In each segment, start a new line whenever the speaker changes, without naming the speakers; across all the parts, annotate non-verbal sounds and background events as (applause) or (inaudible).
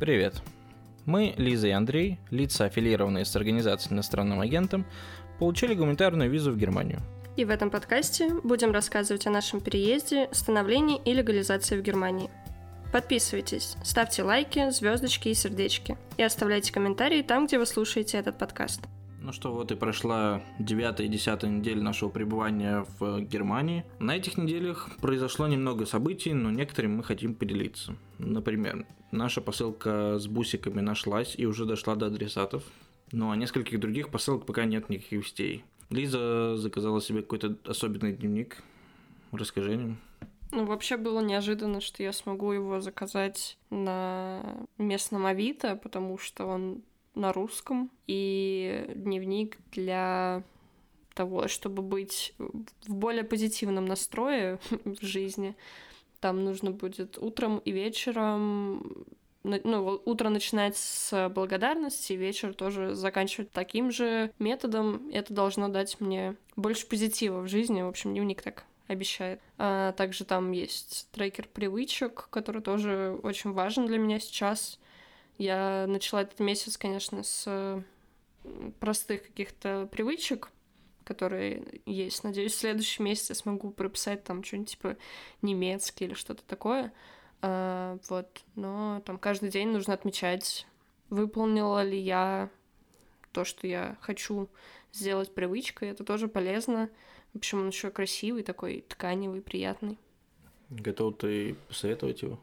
Привет. Мы, Лиза и Андрей, лица, аффилированные с организацией иностранным агентом, получили гуманитарную визу в Германию.
И в этом подкасте будем рассказывать о нашем переезде, становлении и легализации в Германии. Подписывайтесь, ставьте лайки, звездочки и сердечки. И оставляйте комментарии там, где вы слушаете этот подкаст.
Ну что, вот и прошла девятая и десятая неделя нашего пребывания в Германии. На этих неделях произошло немного событий, но некоторыми мы хотим поделиться. Например, наша посылка с бусиками нашлась и уже дошла до адресатов. Ну а нескольких других посылок пока нет никаких вестей. Лиза заказала себе какой-то особенный дневник. Расскажи нам.
Ну, вообще было неожиданно, что я смогу его заказать на местном Авито, потому что он на русском, и дневник для того, чтобы быть в более позитивном настрое (laughs) в жизни. Там нужно будет утром и вечером ну, утро начинать с благодарности, вечер тоже заканчивать таким же методом. Это должно дать мне больше позитива в жизни. В общем, дневник так обещает. А также там есть трекер привычек, который тоже очень важен для меня сейчас. Я начала этот месяц, конечно, с простых каких-то привычек, которые есть. Надеюсь, в следующем месяце я смогу прописать там что-нибудь типа немецкий или что-то такое. А, вот, но там каждый день нужно отмечать, выполнила ли я то, что я хочу сделать привычкой. Это тоже полезно. В общем, он еще красивый, такой тканевый, приятный.
Готов ты посоветовать его?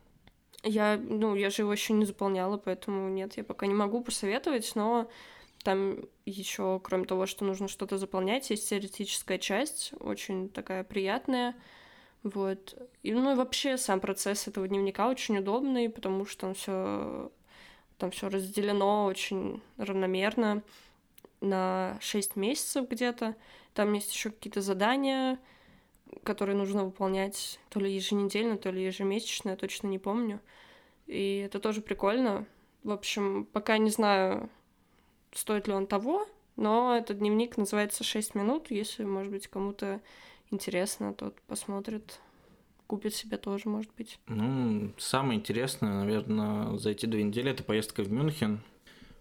Я, ну, я же его еще не заполняла, поэтому нет, я пока не могу посоветовать, но там еще, кроме того, что нужно что-то заполнять, есть теоретическая часть, очень такая приятная. Вот. И, ну и вообще сам процесс этого дневника очень удобный, потому что он все там все разделено очень равномерно на 6 месяцев где-то. Там есть еще какие-то задания, которые нужно выполнять то ли еженедельно, то ли ежемесячно, я точно не помню. И это тоже прикольно. В общем, пока не знаю, стоит ли он того, но этот дневник называется «6 минут». Если, может быть, кому-то интересно, тот посмотрит, купит себе тоже, может быть.
Ну, самое интересное, наверное, за эти две недели – это поездка в Мюнхен –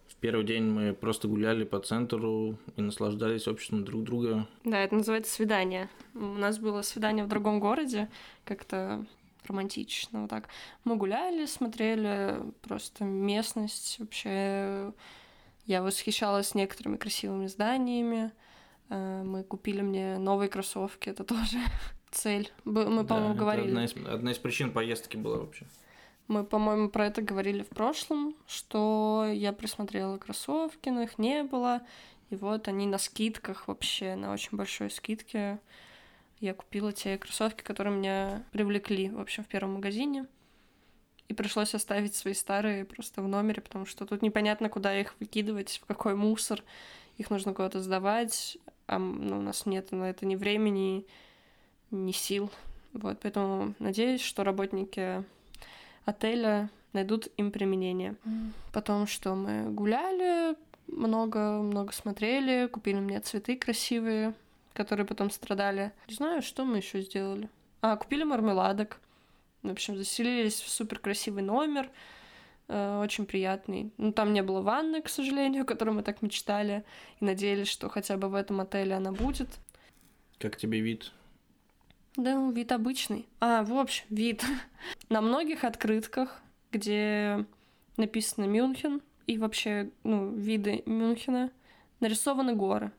в первый день мы просто гуляли по центру и наслаждались обществом друг друга.
Да, это называется свидание. У нас было свидание в другом городе, как-то романтично вот так. Мы гуляли, смотрели просто местность. Вообще я восхищалась некоторыми красивыми зданиями. Э, мы купили мне новые кроссовки, это тоже (laughs) цель. Мы, по-моему, да, говорили.
Одна из, одна из причин поездки была вообще.
Мы, по-моему, про это говорили в прошлом, что я присмотрела кроссовки, но их не было. И вот они на скидках вообще, на очень большой скидке. Я купила те кроссовки, которые меня привлекли, в общем, в первом магазине. И пришлось оставить свои старые просто в номере, потому что тут непонятно, куда их выкидывать, в какой мусор. Их нужно куда-то сдавать, а ну, у нас нет на это ни времени, ни сил. Вот, поэтому надеюсь, что работники отеля найдут им применение. Потом что мы гуляли, много-много смотрели, купили мне цветы красивые, которые потом страдали. Не знаю, что мы еще сделали. А, купили мармеладок. В общем, заселились в супер красивый номер, э, очень приятный. Ну, там не было ванны, к сожалению, (laughs) о которой мы так мечтали, и надеялись, что хотя бы в этом отеле она будет.
Как тебе вид?
Да, вид обычный. А, в общем, вид. (laughs) На многих открытках, где написано Мюнхен и вообще, ну, виды Мюнхена, нарисованы горы.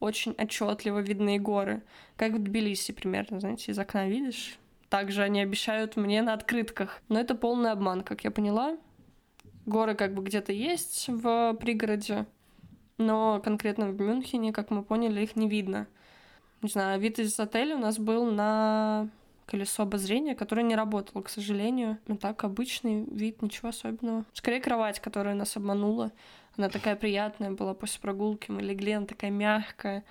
Очень отчетливо видны горы. Как в Тбилиси примерно, знаете, из окна видишь? Также они обещают мне на открытках. Но это полный обман, как я поняла. Горы как бы где-то есть в пригороде, но конкретно в Мюнхене, как мы поняли, их не видно не знаю, вид из отеля у нас был на колесо обозрения, которое не работало, к сожалению. Ну так, обычный вид, ничего особенного. Скорее, кровать, которая нас обманула. Она такая приятная была после прогулки. Мы легли, она такая мягкая.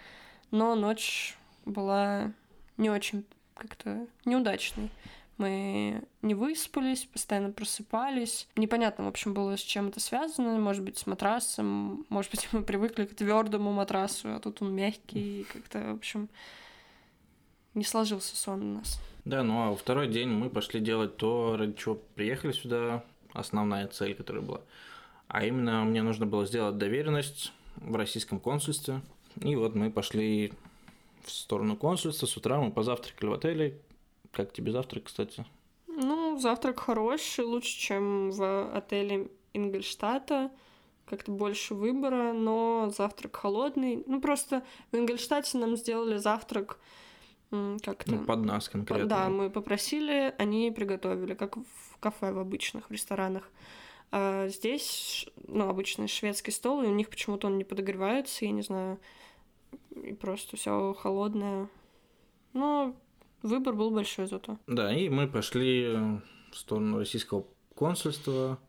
Но ночь была не очень как-то неудачной. Мы не выспались, постоянно просыпались. Непонятно, в общем, было с чем это связано. Может быть, с матрасом. Может быть, (laughs) мы привыкли к твердому матрасу, а тут он мягкий. Как-то, в общем, не сложился сон у нас.
Да, ну а второй день мы пошли делать то, ради чего приехали сюда, основная цель, которая была. А именно мне нужно было сделать доверенность в российском консульстве. И вот мы пошли в сторону консульства. С утра мы позавтракали в отеле. Как тебе завтрак, кстати?
Ну, завтрак хороший, лучше, чем в отеле Ингольштата. Как-то больше выбора, но завтрак холодный. Ну, просто в Ингольштате нам сделали завтрак как-то...
Ну, под нас конкретно.
Да, мы попросили, они приготовили, как в кафе в обычных, в ресторанах. А здесь, ну, обычный шведский стол, и у них почему-то он не подогревается, я не знаю, и просто все холодное. Но выбор был большой зато.
Да, и мы пошли в сторону российского консульства,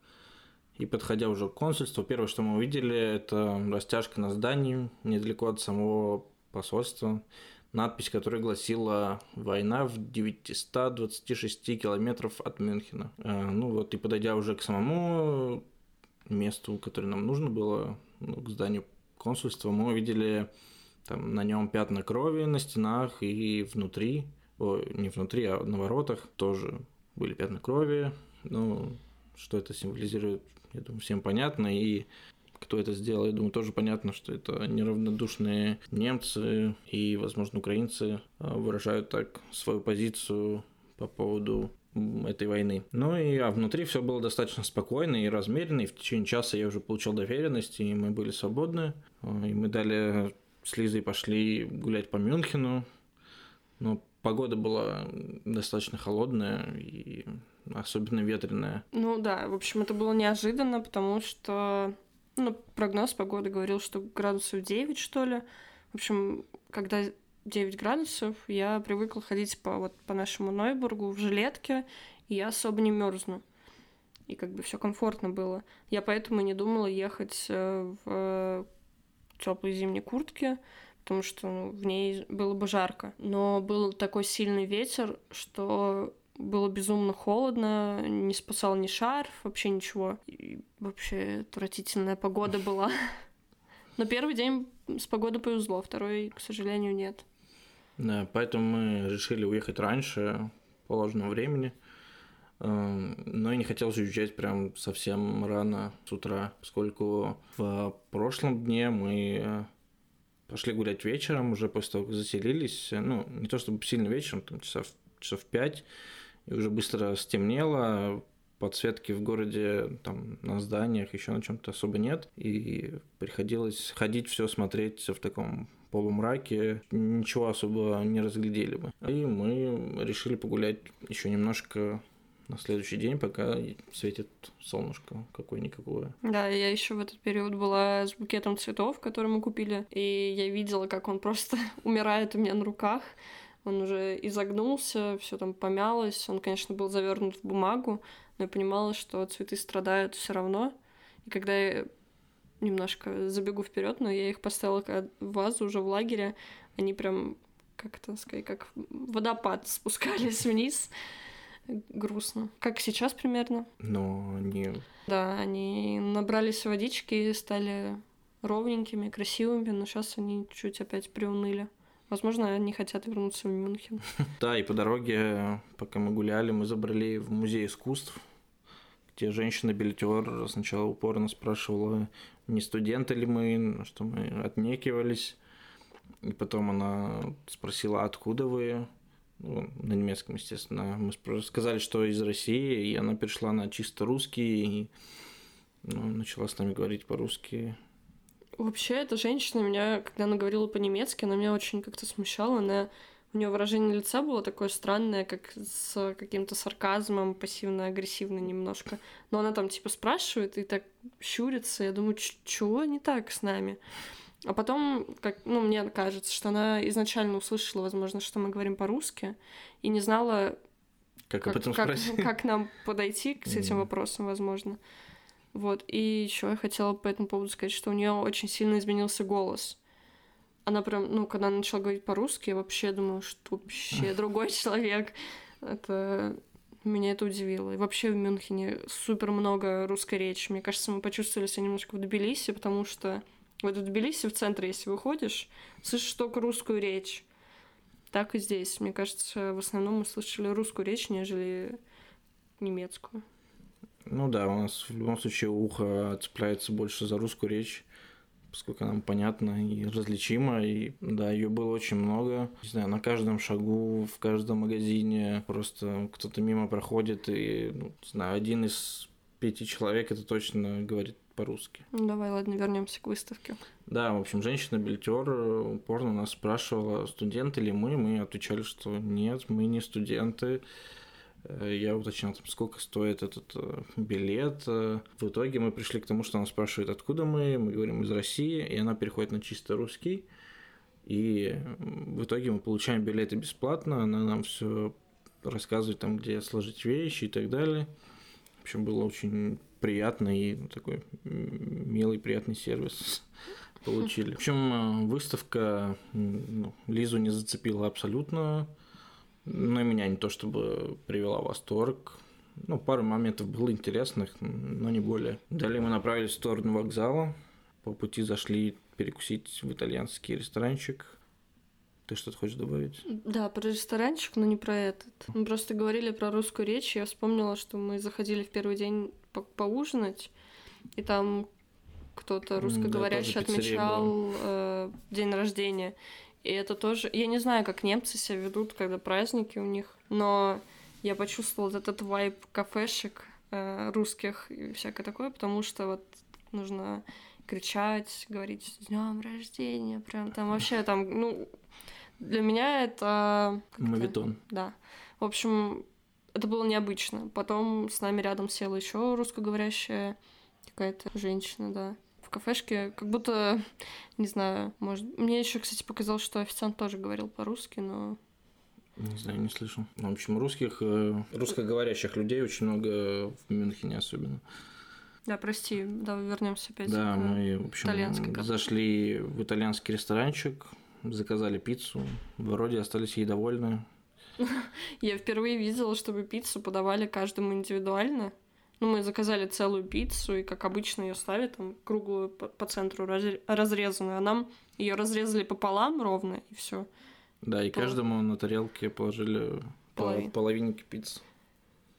и подходя уже к консульству, первое, что мы увидели, это растяжка на здании недалеко от самого посольства надпись, которая гласила «Война в 926 километров от Мюнхена». Э, ну вот, и подойдя уже к самому месту, которое нам нужно было, ну, к зданию консульства, мы увидели там на нем пятна крови на стенах и внутри, о, не внутри, а на воротах тоже были пятна крови. Ну, что это символизирует, я думаю, всем понятно. И кто это сделал, я думаю, тоже понятно, что это неравнодушные немцы и, возможно, украинцы а, выражают так свою позицию по поводу этой войны. Ну и а внутри все было достаточно спокойно и размеренно, и в течение часа я уже получил доверенность, и мы были свободны. А, и мы далее с Лизой пошли гулять по Мюнхену, но погода была достаточно холодная и особенно ветреная.
Ну да, в общем, это было неожиданно, потому что ну, прогноз погоды говорил, что градусов 9, что ли. В общем, когда 9 градусов, я привыкла ходить по, вот, по нашему Нойбургу в жилетке, и я особо не мерзну. И как бы все комфортно было. Я поэтому не думала ехать э, в теплой зимней куртке, потому что ну, в ней было бы жарко. Но был такой сильный ветер, что было безумно холодно, не спасал ни шарф, вообще ничего. И вообще отвратительная погода была. (laughs) Но первый день с погодой повезло, второй, к сожалению, нет.
Да, поэтому мы решили уехать раньше положенного времени. Эм, но и не хотелось уезжать прям совсем рано с утра, поскольку в прошлом дне мы пошли гулять вечером, уже после того, как заселились. Ну, не то чтобы сильно вечером, там часов, часов пять и уже быстро стемнело, подсветки в городе, там, на зданиях, еще на чем-то особо нет, и приходилось ходить, все смотреть в таком полумраке, ничего особо не разглядели бы. И мы решили погулять еще немножко на следующий день, пока светит солнышко какое-никакое.
Да, я еще в этот период была с букетом цветов, который мы купили, и я видела, как он (laughs) просто умирает у меня на руках он уже изогнулся, все там помялось. Он, конечно, был завернут в бумагу, но я понимала, что цветы страдают все равно. И когда я немножко забегу вперед, но я их поставила в вазу уже в лагере, они прям как-то сказать, как водопад спускались (laughs) вниз. Грустно. Как сейчас примерно.
Но они...
Да, они набрались водички и стали ровненькими, красивыми, но сейчас они чуть опять приуныли. Возможно, они хотят вернуться в Мюнхен. (laughs)
Да, и по дороге, пока мы гуляли, мы забрали в музей искусств, где женщина-билетер сначала упорно спрашивала, не студенты ли мы, что мы отнекивались. И потом она спросила, откуда вы, ну, на немецком, естественно. Мы сказали, что из России, и она перешла на чисто русский, и ну, начала с нами говорить по-русски.
Вообще, эта женщина меня, когда она говорила по-немецки, она меня очень как-то смущала. Она... У нее выражение лица было такое странное, как с каким-то сарказмом, пассивно-агрессивно немножко. Но она там типа спрашивает и так щурится. Я думаю, чего не так с нами? А потом, как, ну, мне кажется, что она изначально услышала, возможно, что мы говорим по-русски, и не знала,
как, как, как, (laughs)
как нам подойти к этим mm. вопросам, возможно. Вот. И еще я хотела по этому поводу сказать, что у нее очень сильно изменился голос. Она прям, ну, когда она начала говорить по-русски, я вообще думала, что вообще (laughs) другой человек. Это меня это удивило. И вообще в Мюнхене супер много русской речи. Мне кажется, мы почувствовали себя немножко в Тбилиси, потому что вот в Тбилиси, в центре, если выходишь, слышишь только русскую речь. Так и здесь. Мне кажется, в основном мы слышали русскую речь, нежели немецкую.
Ну да, у нас в любом случае ухо цепляется больше за русскую речь, поскольку нам понятно и различимо, и да, ее было очень много. Не знаю, на каждом шагу, в каждом магазине просто кто-то мимо проходит, и, ну, не знаю, один из пяти человек это точно говорит по-русски.
Ну, давай, ладно, вернемся к выставке.
Да, в общем, женщина-билетер упорно нас спрашивала, студенты ли мы. Мы отвечали, что нет, мы не студенты. Э, я уточнял, там, сколько стоит этот э, билет. В итоге мы пришли к тому, что она спрашивает, откуда мы. Мы говорим из России, и она переходит на чисто русский. И в итоге мы получаем билеты бесплатно. Она нам все рассказывает, там, где сложить вещи и так далее. В общем, было очень приятно и такой милый, приятный сервис (laughs) получили. В общем, э, выставка ну, Лизу не зацепила абсолютно. Ну, и меня не то чтобы привела в восторг. Ну, пару моментов было интересных, но не более. Далее мы направились в сторону вокзала. По пути зашли перекусить в итальянский ресторанчик. Ты что-то хочешь добавить?
Да, про ресторанчик, но не про этот. Мы просто говорили про русскую речь, и я вспомнила, что мы заходили в первый день по поужинать, и там кто-то русскоговорящий да, отмечал э, день рождения. И это тоже... Я не знаю, как немцы себя ведут, когда праздники у них, но я почувствовала вот этот вайб кафешек э, русских и всякое такое, потому что вот нужно кричать, говорить «С днем рождения!» Прям там вообще там, ну, для меня это...
Мавитон.
Да. В общем, это было необычно. Потом с нами рядом села еще русскоговорящая какая-то женщина, да. В кафешке, как будто, не знаю, может... Мне еще, кстати, показалось, что официант тоже говорил по-русски, но
не знаю, не слышал. В общем, русских, э, русскоговорящих людей очень много в Мюнхене особенно.
Да, прости, да, вернемся опять.
Да, мы, в общем, зашли в итальянский ресторанчик, заказали пиццу, вроде остались ей довольны. (laughs)
Я впервые видела, чтобы пиццу подавали каждому индивидуально. Ну, мы заказали целую пиццу, и, как обычно, ее ставят там круглую по, по центру разрезанную, а нам ее разрезали пополам ровно, и все.
Да, и каждому на тарелке положили Половин. половинки пиццы.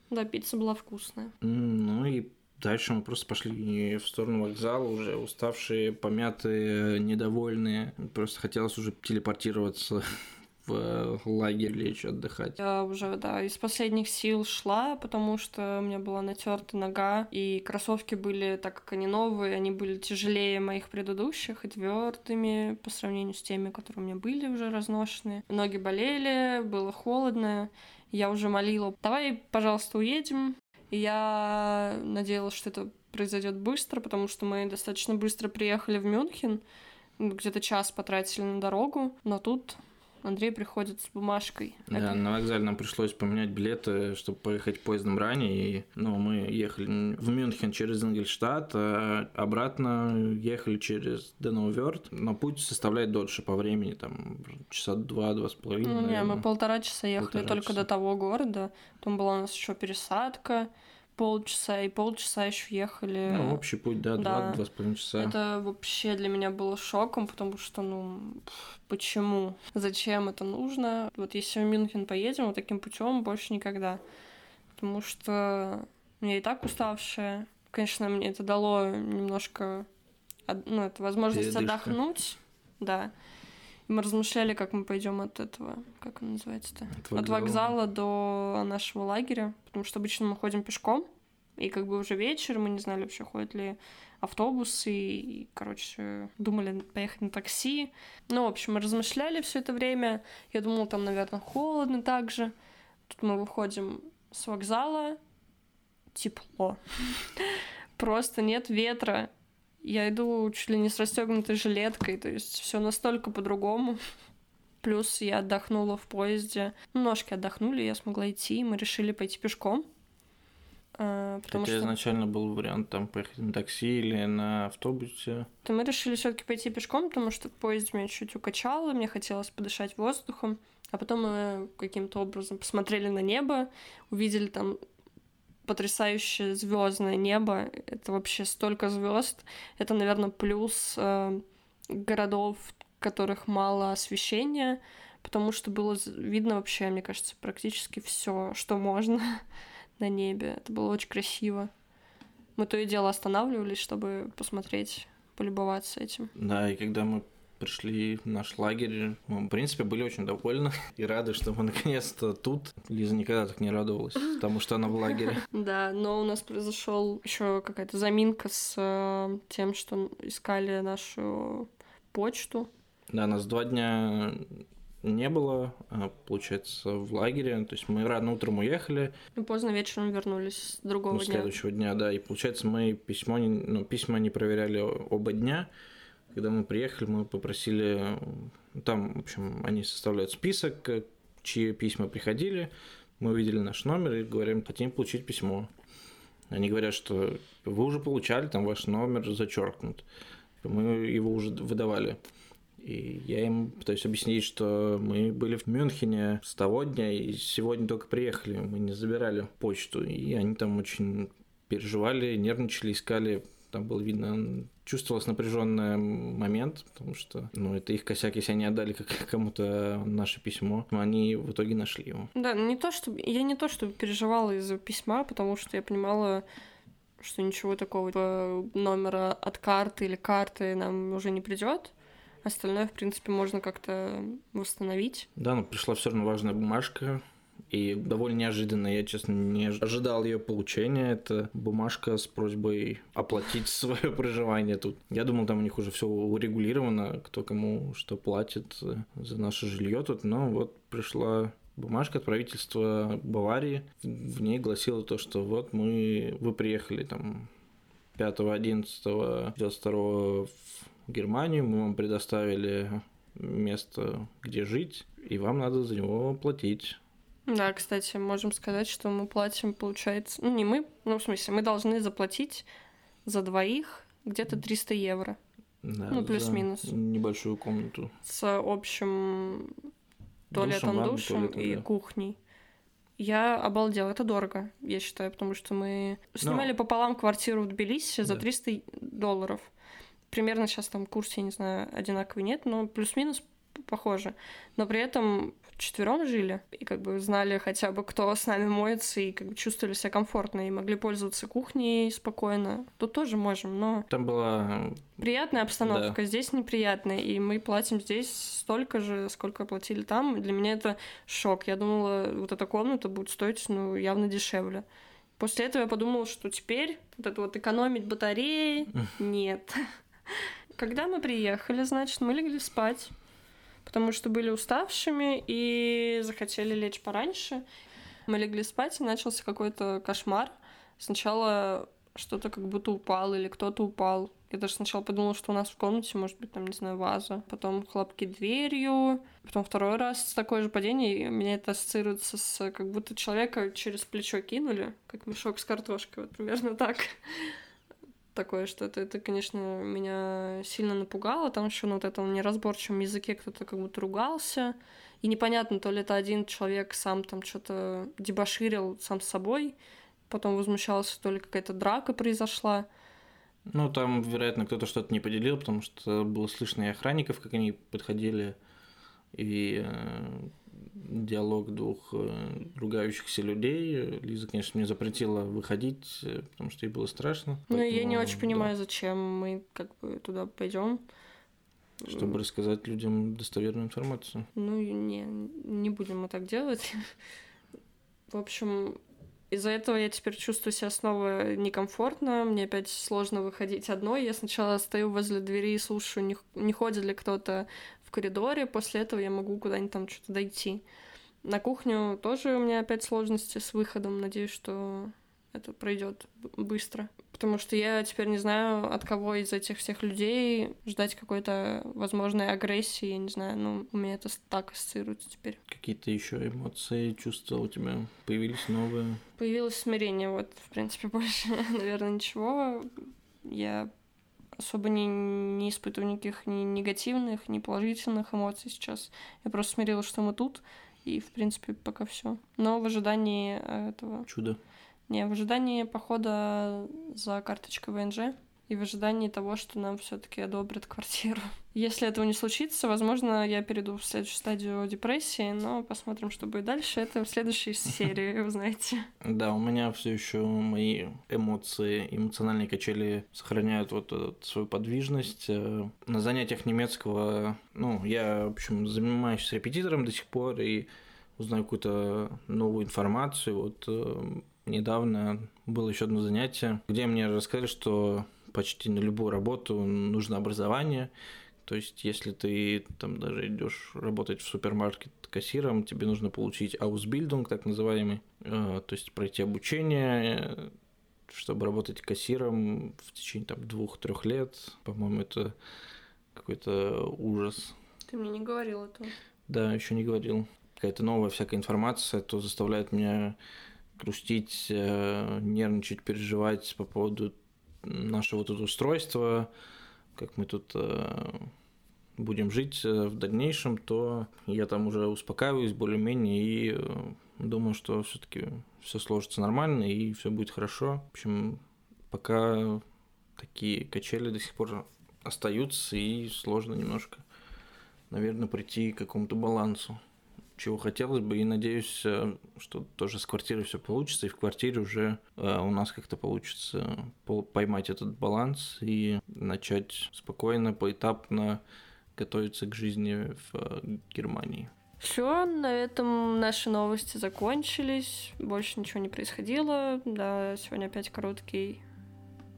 Да, пицца была вкусная.
Ну и дальше мы просто пошли в сторону вокзала, уже уставшие, помятые, недовольные. Просто хотелось уже телепортироваться (laughs) в лагерь лечь отдыхать.
Я уже, да, из последних сил шла, потому что у меня была натерта нога, и кроссовки были, так как они новые, они были тяжелее моих предыдущих и твердыми по сравнению с теми, которые у меня были уже разношенные. Ноги болели, было холодно, я уже молила, давай, пожалуйста, уедем. И я надеялась, что это произойдет быстро, потому что мы достаточно быстро приехали в Мюнхен, где-то час потратили на дорогу, но тут Андрей приходит с бумажкой.
Да, Это... на вокзале нам пришлось поменять билеты, чтобы поехать поездом ранее. И, ну, мы ехали в Мюнхен через Ингельштадт, а обратно ехали через Деноуверт. Но путь составляет дольше по времени, там часа два-два с половиной.
Ну, не, мы полтора часа ехали полтора только часа. до того города. Там была у нас еще пересадка полчаса, и полчаса еще ехали.
Ну, общий путь, да, с половиной часа.
Это вообще для меня было шоком, потому что, ну, почему? Зачем это нужно? Вот если в Мюнхен поедем вот таким путем больше никогда. Потому что я и так уставшая. Конечно, мне это дало немножко, ну, это возможность Передышка. отдохнуть, да. Мы размышляли, как мы пойдем от этого, как он называется-то? От вокзала. От вокзала до нашего лагеря, потому что обычно мы ходим пешком, и как бы уже вечер, мы не знали вообще, ходят ли автобусы, и, короче, думали поехать на такси. Ну, в общем, мы размышляли все это время. Я думала, там, наверное, холодно также. Тут мы выходим с вокзала, тепло. (laughs) Просто нет ветра. Я иду чуть ли не с расстегнутой жилеткой, то есть все настолько по-другому. Плюс я отдохнула в поезде. Ну, ножки отдохнули, я смогла идти, мы решили пойти пешком.
А, потому Хотя что... изначально был вариант там поехать на такси или на автобусе.
То мы решили все-таки пойти пешком, потому что поезд меня чуть укачало, мне хотелось подышать воздухом. А потом мы каким-то образом посмотрели на небо, увидели там потрясающее звездное небо. Это вообще столько звезд. Это, наверное, плюс э, городов, в которых мало освещения, потому что было видно вообще, мне кажется, практически все, что можно (laughs) на небе. Это было очень красиво. Мы то и дело останавливались, чтобы посмотреть, полюбоваться этим.
Да, и когда мы пришли в наш лагерь. Мы, в принципе, были очень довольны и рады, что мы наконец-то тут. Лиза никогда так не радовалась, потому что она в лагере. (laughs)
Да, но у нас произошел еще какая-то заминка с э, тем, что искали нашу почту.
Да, нас два дня не было, а, получается, в лагере. То есть мы рано утром уехали.
И поздно вечером вернулись с другого
ну,
дня.
следующего дня, да. И получается, мы письмо, ну, письма не проверяли оба дня. Когда мы приехали, мы попросили, там, в общем, они составляют список, э, чьи письма приходили. Мы увидели наш номер и говорим, хотим получить письмо. Они говорят, что вы уже получали, там ваш номер зачеркнут. Мы его уже выдавали. И я им пытаюсь объяснить, что мы были в Мюнхене с того дня и сегодня только приехали, мы не забирали почту. И они там очень переживали, нервничали, искали там было видно, чувствовалось напряженный момент, потому что, ну, это их косяк, если они отдали (laughs) кому-то наше письмо, но они в итоге нашли его.
Да, не то, чтобы... Я не то, чтобы переживала из-за письма, потому что я понимала, что ничего такого типа, номера от карты или карты нам уже не придет. Остальное, в принципе, можно как-то восстановить.
Да, но пришла все равно важная бумажка, и довольно неожиданно, я, честно, не ожидал ее получения. Это бумажка с просьбой оплатить (laughs) свое проживание тут. Я думал, там у них уже все урегулировано, кто кому что платит за наше жилье тут. Но вот пришла бумажка от правительства Баварии. В ней гласило то, что вот мы, вы приехали там 5-11 92 в Германию, мы вам предоставили место, где жить, и вам надо за него платить.
Да, кстати, можем сказать, что мы платим, получается, ну не мы, ну в смысле, мы должны заплатить за двоих где-то 300 евро.
Да,
ну, плюс-минус.
Небольшую комнату.
С общим туалетом, душем, душем туалетом, и да. кухней. Я обалдела, это дорого, я считаю, потому что мы снимали Но... пополам квартиру в Тбилиси да. за 300 долларов. Примерно сейчас там курс, я не знаю, одинаковый нет, но плюс-минус похоже. Но при этом четвером жили, и как бы знали хотя бы, кто с нами моется, и как бы чувствовали себя комфортно, и могли пользоваться кухней спокойно. Тут тоже можем, но...
Там была...
Приятная обстановка, да. здесь неприятная, и мы платим здесь столько же, сколько платили там. Для меня это шок. Я думала, вот эта комната будет стоить, ну, явно дешевле. После этого я подумала, что теперь вот это вот экономить батареи нет. (laughs) Когда мы приехали, значит, мы легли спать потому что были уставшими и захотели лечь пораньше. Мы легли спать, и начался какой-то кошмар. Сначала что-то как будто упало или кто-то упал. Я даже сначала подумала, что у нас в комнате может быть там, не знаю, ваза. Потом хлопки дверью. Потом второй раз такое же падение. И меня это ассоциируется с как будто человека через плечо кинули, как мешок с картошкой. Вот примерно так такое что-то. Это, конечно, меня сильно напугало. Там еще на вот этом неразборчивом языке кто-то как будто ругался. И непонятно, то ли это один человек сам там что-то дебоширил сам с собой, потом возмущался, то ли какая-то драка произошла.
Ну, там, вероятно, кто-то что-то не поделил, потому что было слышно и охранников, как они подходили, и э, диалог двух э, ругающихся людей. Лиза, конечно, мне запретила выходить, э, потому что ей было страшно.
Ну, я не очень да. понимаю, зачем мы как бы туда пойдем.
Чтобы рассказать людям достоверную информацию.
Ну, не, не будем мы так делать. В общем, из-за этого я теперь чувствую себя снова некомфортно. Мне опять сложно выходить одной. Я сначала стою возле двери и слушаю, не, не ходит ли кто-то в коридоре, после этого я могу куда-нибудь там что-то дойти. На кухню тоже у меня опять сложности с выходом. Надеюсь, что это пройдет быстро. Потому что я теперь не знаю, от кого из этих всех людей ждать какой-то возможной агрессии. Я не знаю, ну, у меня это так ассоциируется теперь.
Какие-то еще эмоции, чувства у тебя появились новые?
Появилось смирение, вот, в принципе, (laughs) больше, наверное, ничего. Я особо не, не испытываю никаких ни негативных, ни положительных эмоций сейчас. Я просто смирилась, что мы тут, и, в принципе, пока все. Но в ожидании этого...
Чудо.
Не, в ожидании похода за карточкой ВНЖ. И в ожидании того, что нам все-таки одобрят квартиру. (laughs) Если этого не случится, возможно, я перейду в следующую стадию депрессии, но посмотрим, что будет дальше. Это в следующей (laughs) серии, вы знаете.
Да, у меня все еще мои эмоции, эмоциональные качели сохраняют вот свою подвижность. Э, на занятиях немецкого, ну, я, в общем, занимаюсь репетитором до сих пор и узнаю какую-то новую информацию. Вот э, недавно было еще одно занятие, где мне рассказали, что почти на любую работу нужно образование. То есть, если ты там даже идешь работать в супермаркет кассиром, тебе нужно получить Ausbildung, так называемый, э, то есть пройти обучение, чтобы работать кассиром в течение там двух-трех лет. По-моему, это какой-то ужас.
Ты мне не говорил этого.
Да, еще не говорил. Какая-то новая всякая информация, то заставляет меня грустить, э, нервничать, переживать по поводу нашего тут устройства, как мы тут э, будем жить э, в дальнейшем, то я там уже успокаиваюсь более-менее и думаю, что все-таки все сложится нормально и все будет хорошо. В общем, пока такие качели до сих пор остаются и сложно немножко, наверное, прийти к какому-то балансу чего хотелось бы, и надеюсь, э, что тоже с квартирой все получится, и в квартире уже э, у нас как-то получится поймать этот баланс и начать спокойно, поэтапно готовиться к жизни в э, Германии.
Все, на этом наши новости закончились. Больше ничего не происходило. Да, сегодня опять короткий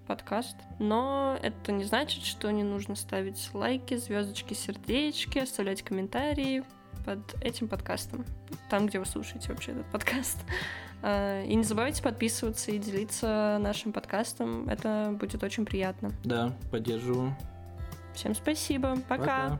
подкаст. Но это не значит, что не нужно ставить лайки, звездочки, сердечки, оставлять комментарии под этим подкастом, там, где вы слушаете вообще этот подкаст. А, (laughs) и не забывайте подписываться и делиться нашим подкастом. Это будет очень приятно.
Да, поддерживаю.
Всем спасибо. Пока. Пока.